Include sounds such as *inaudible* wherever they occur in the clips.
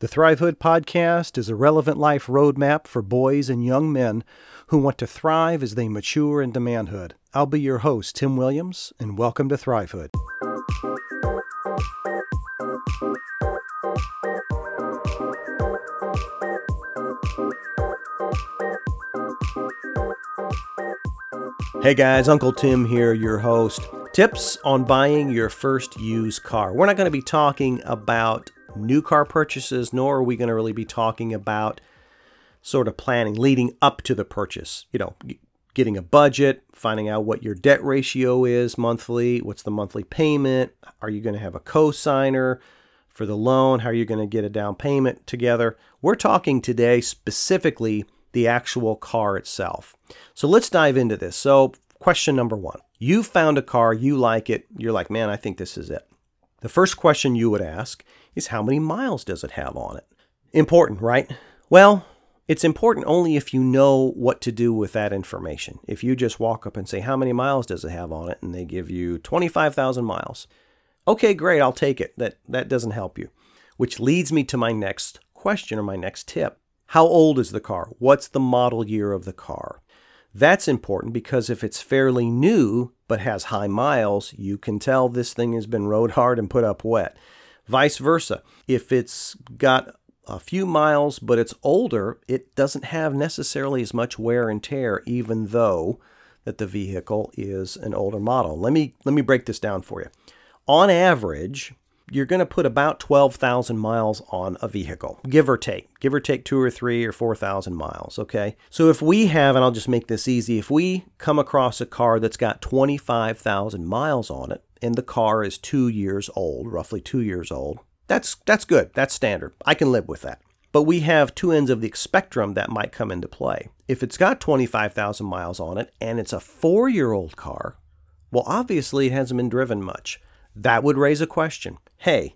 The Thrivehood podcast is a relevant life roadmap for boys and young men who want to thrive as they mature into manhood. I'll be your host, Tim Williams, and welcome to Thrivehood. Hey guys, Uncle Tim here, your host. Tips on buying your first used car. We're not going to be talking about new car purchases, nor are we going to really be talking about sort of planning leading up to the purchase. You know, getting a budget, finding out what your debt ratio is monthly, what's the monthly payment, are you going to have a co-signer for the loan, how are you going to get a down payment together. We're talking today specifically the actual car itself. So let's dive into this. So, question number 1. You found a car, you like it, you're like, "Man, I think this is it." The first question you would ask is how many miles does it have on it? Important, right? Well, it's important only if you know what to do with that information. If you just walk up and say, How many miles does it have on it? and they give you 25,000 miles. Okay, great, I'll take it. That, that doesn't help you. Which leads me to my next question or my next tip. How old is the car? What's the model year of the car? That's important because if it's fairly new but has high miles, you can tell this thing has been rode hard and put up wet. Vice versa. If it's got a few miles but it's older, it doesn't have necessarily as much wear and tear even though that the vehicle is an older model. Let me let me break this down for you. On average, you're going to put about 12,000 miles on a vehicle, give or take, give or take two or three or 4,000 miles. Okay. So if we have, and I'll just make this easy, if we come across a car that's got 25,000 miles on it and the car is two years old, roughly two years old, that's, that's good. That's standard. I can live with that. But we have two ends of the spectrum that might come into play. If it's got 25,000 miles on it and it's a four year old car, well, obviously it hasn't been driven much. That would raise a question hey,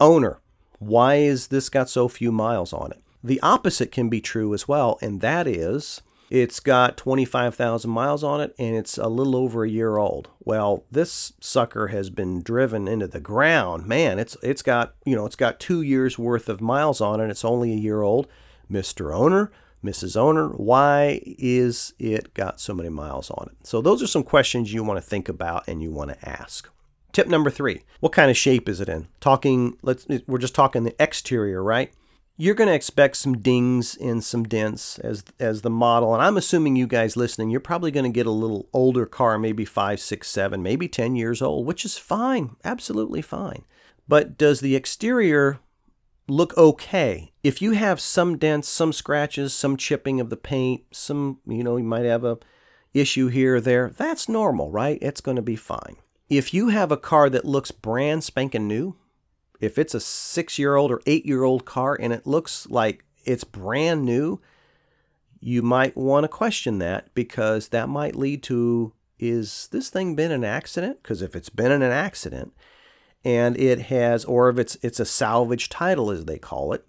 owner, why is this got so few miles on it? The opposite can be true as well, and that is it's got 25,000 miles on it and it's a little over a year old. Well, this sucker has been driven into the ground. Man, it's it's got, you know, it's got 2 years worth of miles on it. And it's only a year old. Mr. Owner, Mrs. Owner, why is it got so many miles on it? So those are some questions you want to think about and you want to ask. Tip number three: What kind of shape is it in? Talking, let's we're just talking the exterior, right? You're going to expect some dings and some dents as as the model, and I'm assuming you guys listening, you're probably going to get a little older car, maybe five, six, seven, maybe ten years old, which is fine, absolutely fine. But does the exterior look okay? If you have some dents, some scratches, some chipping of the paint, some you know you might have a issue here or there, that's normal, right? It's going to be fine. If you have a car that looks brand spanking new, if it's a six year old or eight year old car and it looks like it's brand new, you might want to question that because that might lead to is this thing been an accident? Because if it's been in an accident and it has, or if it's it's a salvage title as they call it,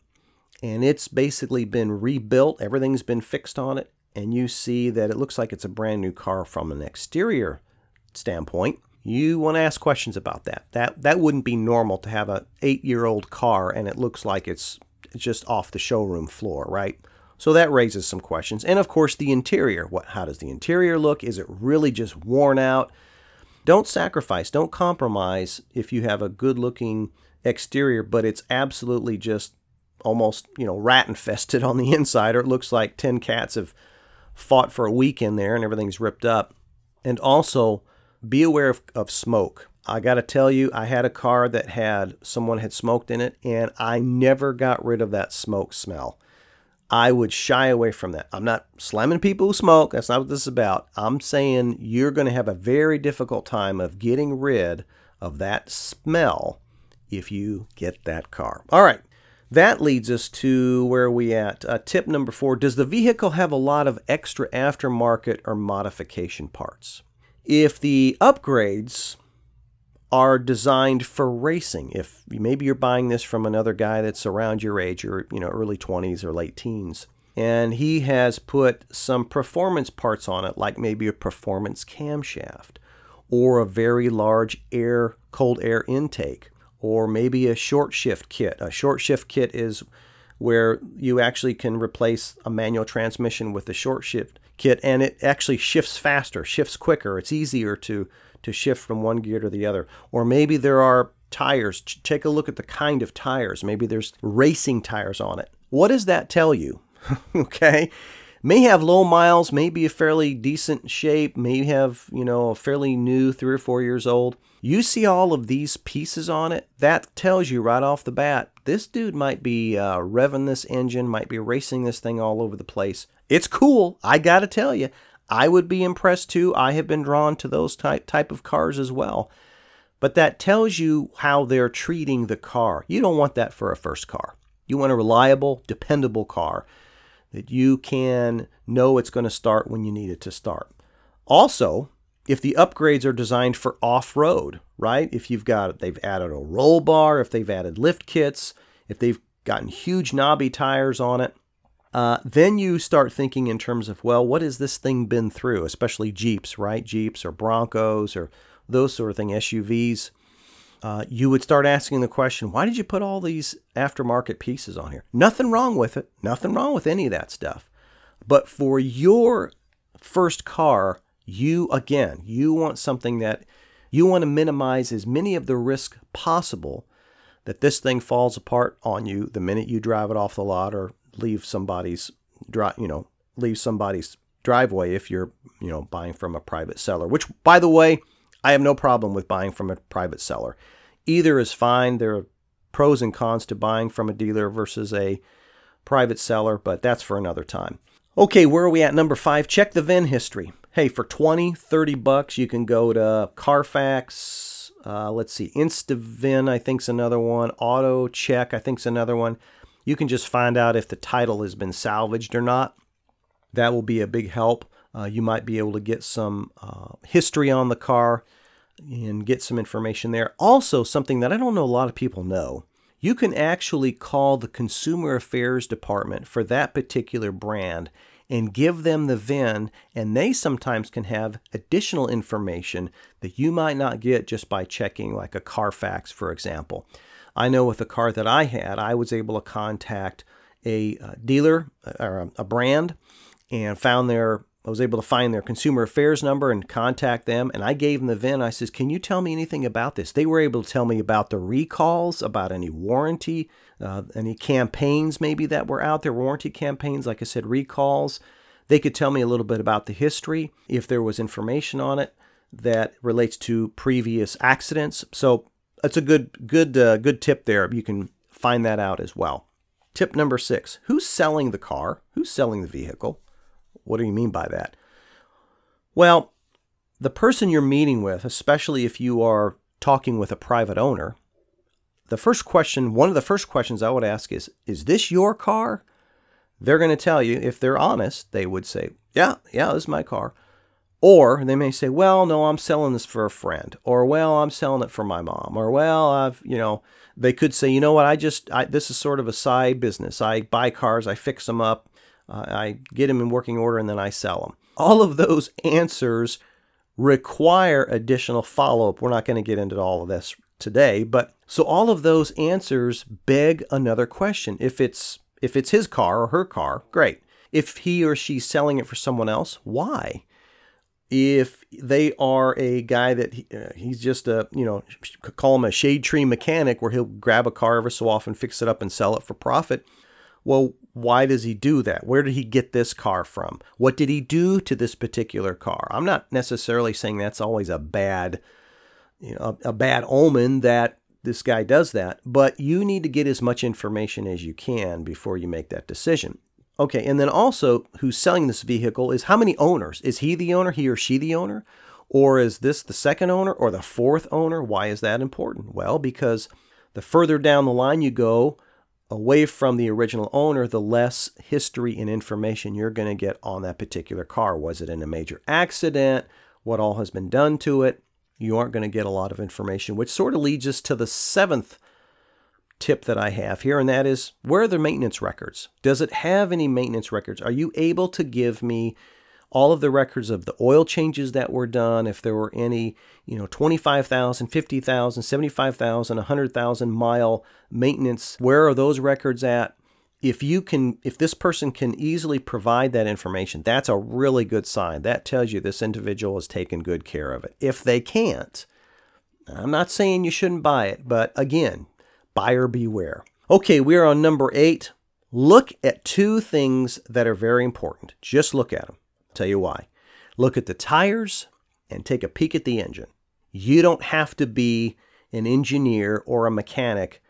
and it's basically been rebuilt, everything's been fixed on it, and you see that it looks like it's a brand new car from an exterior standpoint, you want to ask questions about that. That that wouldn't be normal to have a 8-year-old car and it looks like it's just off the showroom floor, right? So that raises some questions. And of course, the interior. What how does the interior look? Is it really just worn out? Don't sacrifice, don't compromise if you have a good-looking exterior, but it's absolutely just almost, you know, rat infested on the *laughs* inside or it looks like 10 cats have fought for a week in there and everything's ripped up. And also, be aware of, of smoke. I got to tell you, I had a car that had someone had smoked in it, and I never got rid of that smoke smell. I would shy away from that. I'm not slamming people who smoke. That's not what this is about. I'm saying you're going to have a very difficult time of getting rid of that smell if you get that car. All right. That leads us to where we at. Uh, tip number four Does the vehicle have a lot of extra aftermarket or modification parts? If the upgrades are designed for racing, if maybe you're buying this from another guy that's around your age or you know early 20s or late teens, and he has put some performance parts on it, like maybe a performance camshaft or a very large air cold air intake or maybe a short shift kit. A short shift kit is where you actually can replace a manual transmission with a short shift kit and it actually shifts faster, shifts quicker. It's easier to to shift from one gear to the other. Or maybe there are tires. Take a look at the kind of tires. Maybe there's racing tires on it. What does that tell you? *laughs* okay may have low miles, may be a fairly decent shape, may have, you know, a fairly new, three or four years old. You see all of these pieces on it, that tells you right off the bat this dude might be uh, revving this engine, might be racing this thing all over the place. It's cool, I gotta tell you. I would be impressed too. I have been drawn to those type type of cars as well. But that tells you how they're treating the car. You don't want that for a first car. You want a reliable, dependable car that you can know it's going to start when you need it to start. Also, if the upgrades are designed for off-road, right? If you've got they've added a roll bar, if they've added lift kits, if they've gotten huge knobby tires on it, uh, then you start thinking in terms of well, what has this thing been through? Especially Jeeps, right? Jeeps or Broncos or those sort of thing, SUVs uh, you would start asking the question, why did you put all these aftermarket pieces on here? Nothing wrong with it. Nothing wrong with any of that stuff. But for your first car, you, again, you want something that you want to minimize as many of the risk possible that this thing falls apart on you the minute you drive it off the lot or leave somebody's drive, you know, leave somebody's driveway if you're, you know, buying from a private seller, which by the way, I have no problem with buying from a private seller. Either is fine. There are pros and cons to buying from a dealer versus a private seller, but that's for another time. Okay, where are we at? Number five, check the VIN history. Hey, for 20, 30 bucks, you can go to Carfax. Uh, let's see, InstaVin, I think's another one. Auto Check, I think's another one. You can just find out if the title has been salvaged or not. That will be a big help. Uh, you might be able to get some uh, history on the car and get some information there. Also, something that I don't know a lot of people know you can actually call the Consumer Affairs Department for that particular brand and give them the VIN, and they sometimes can have additional information that you might not get just by checking, like a Carfax, for example. I know with the car that I had, I was able to contact a uh, dealer uh, or a brand and found their I was able to find their consumer affairs number and contact them. And I gave them the VIN. I says, Can you tell me anything about this? They were able to tell me about the recalls, about any warranty, uh, any campaigns maybe that were out there, warranty campaigns, like I said, recalls. They could tell me a little bit about the history, if there was information on it that relates to previous accidents. So that's a good, good, uh, good tip there. You can find that out as well. Tip number six Who's selling the car? Who's selling the vehicle? What do you mean by that? Well, the person you're meeting with, especially if you are talking with a private owner, the first question, one of the first questions I would ask is, Is this your car? They're going to tell you, if they're honest, they would say, Yeah, yeah, this is my car. Or they may say, Well, no, I'm selling this for a friend. Or, Well, I'm selling it for my mom. Or, Well, I've, you know, they could say, You know what, I just, I, this is sort of a side business. I buy cars, I fix them up, uh, I get them in working order and then I sell them. All of those answers require additional follow up. We're not going to get into all of this today, but so all of those answers beg another question. If it's if it's his car or her car, great. If he or she's selling it for someone else, why? If they are a guy that he, uh, he's just a, you know, call him a shade tree mechanic where he'll grab a car every so often, fix it up, and sell it for profit, well, why does he do that? Where did he get this car from? What did he do to this particular car? I'm not necessarily saying that's always a bad, you know, a, a bad omen that this guy does that, but you need to get as much information as you can before you make that decision. Okay, and then also who's selling this vehicle is how many owners? Is he the owner, he or she the owner? Or is this the second owner or the fourth owner? Why is that important? Well, because the further down the line you go, away from the original owner, the less history and information you're going to get on that particular car. Was it in a major accident? What all has been done to it? You aren't going to get a lot of information, which sort of leads us to the seventh tip that I have here, and that is where are the maintenance records? Does it have any maintenance records? Are you able to give me all of the records of the oil changes that were done, if there were any, you know, 25,000, 50,000, 75,000, 100,000 mile maintenance, where are those records at? if you can if this person can easily provide that information that's a really good sign that tells you this individual has taken good care of it if they can't i'm not saying you shouldn't buy it but again buyer beware okay we're on number eight look at two things that are very important just look at them I'll tell you why look at the tires and take a peek at the engine you don't have to be an engineer or a mechanic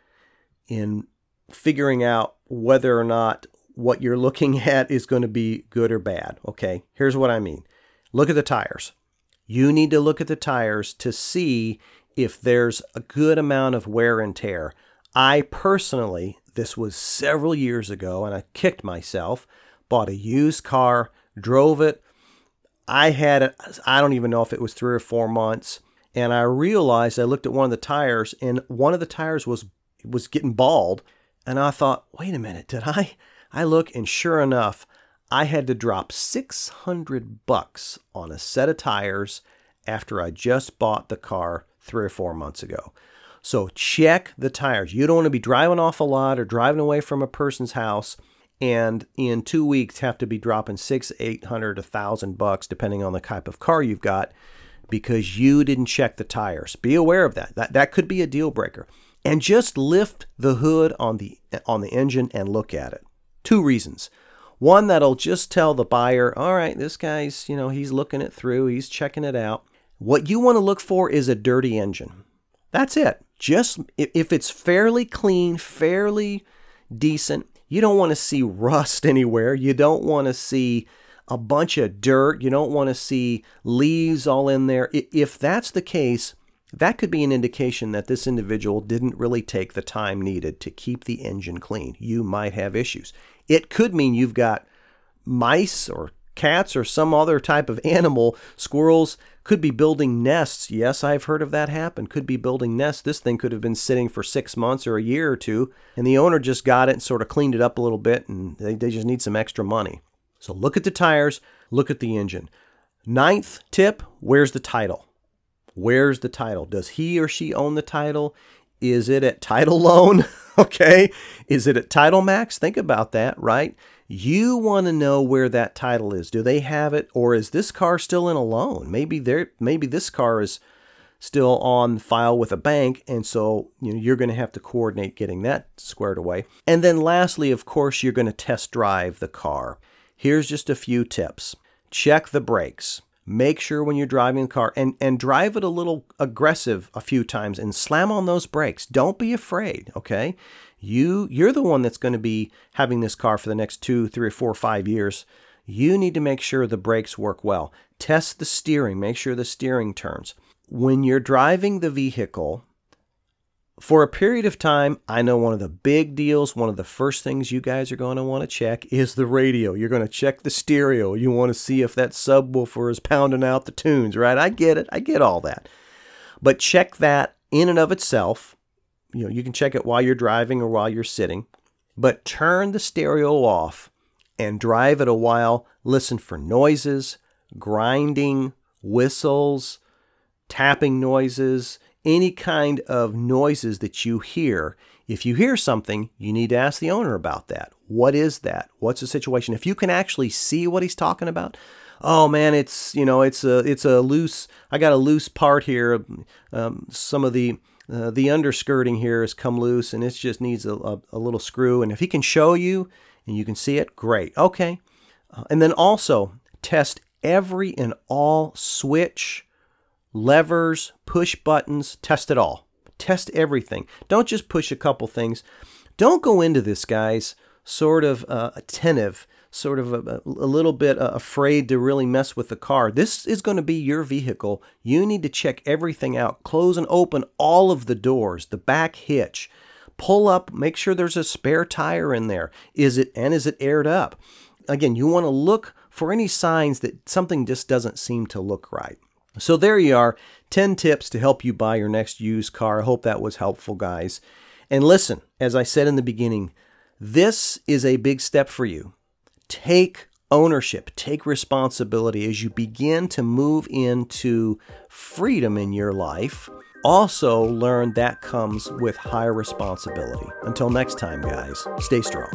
in figuring out whether or not what you're looking *laughs* at is going to be good or bad. Okay, here's what I mean look at the tires. You need to look at the tires to see if there's a good amount of wear and tear. I personally, this was several years ago, and I kicked myself, bought a used car, drove it. I had it, I don't even know if it was three or four months. And I realized I looked at one of the tires, and one of the tires was was getting bald and I thought, wait a minute, did I? I look, and sure enough, I had to drop 600 bucks on a set of tires after I just bought the car three or four months ago. So check the tires. You don't want to be driving off a lot or driving away from a person's house and in two weeks have to be dropping six, eight hundred, a thousand bucks, depending on the type of car you've got, because you didn't check the tires. Be aware of that. That that could be a deal breaker and just lift the hood on the on the engine and look at it. Two reasons. One that'll just tell the buyer, all right, this guy's, you know, he's looking it through, he's checking it out. What you want to look for is a dirty engine. That's it. Just if it's fairly clean, fairly decent, you don't want to see rust *laughs* anywhere. You don't want to see a bunch of dirt. You don't want to see leaves all in there. If that's the case, that could be an indication that this individual didn't really take the time needed to keep the engine clean. You might have issues. It could mean you've got mice or cats or some other type of animal, squirrels, could be building nests. Yes, I've heard of that happen. Could be building nests. This thing could have been sitting for six months or a year or two, and the owner just got it and sort of cleaned it up a little bit, and they, they just need some extra money. So look at the tires, look at the engine. Ninth tip where's the title? Where's the title? Does he or she own the title? Is it at Title Loan? *laughs* *laughs* okay. Is it at Title Max? Think about that, right? You want to know where that title is. Do they have it or is this car still in a loan? Maybe there maybe this car is still on file with a bank and so you know you're going to have to coordinate getting that squared away. And then lastly, of course, you're going to test drive the car. Here's just a few tips. Check the brakes make sure when you're driving the car and, and drive it a little aggressive a few times and slam on those brakes. Don't be afraid, okay? You you're the one that's going to be having this car for the next two three or four five years. You need to make sure the brakes work well. Test the steering, make sure the steering turns. When you're driving the vehicle, for a period of time, I know one of the big deals, one of the first things you guys are going to want to check is the radio. You're going to check the stereo. You want to see if that subwoofer is pounding out the tunes, right? I get it. I get all that. But check that in and of itself. You know, you can check it while you're driving or while you're sitting, but turn the stereo off and drive it a while. Listen for noises, grinding, whistles, tapping noises, any kind of noises that you hear. If you hear something, you need to ask the owner about that. What is that? What's the situation? If you can actually see what he's talking about, oh man, it's you know it's a it's a loose. I got a loose part here. Um, some of the uh, the underskirting here has come loose, and it just needs a, a, a, little screw. And if he can show you and you can see it, great. Okay, uh, and then also test every and all switch levers, push buttons, test it all. Test everything. Don't just push a couple things. Don't go into this, guys, sort of uh, attentive, sort of a, a little bit uh, afraid to really mess with the car. This is going to be your vehicle. You need to check everything out. Close and open all of the doors, the back hitch. Pull up, make sure there's a spare tire in there. Is it and is it aired up? Again, you want to look for any signs that something just doesn't seem to look right. So there you are 10 tips to help you buy your next used car. I hope that was helpful, guys. And listen, as I said in the beginning, this is a big step for you. Take ownership, take responsibility as you begin to move into freedom in your life. also learn that comes with higher responsibility. Until next time, guys, stay strong.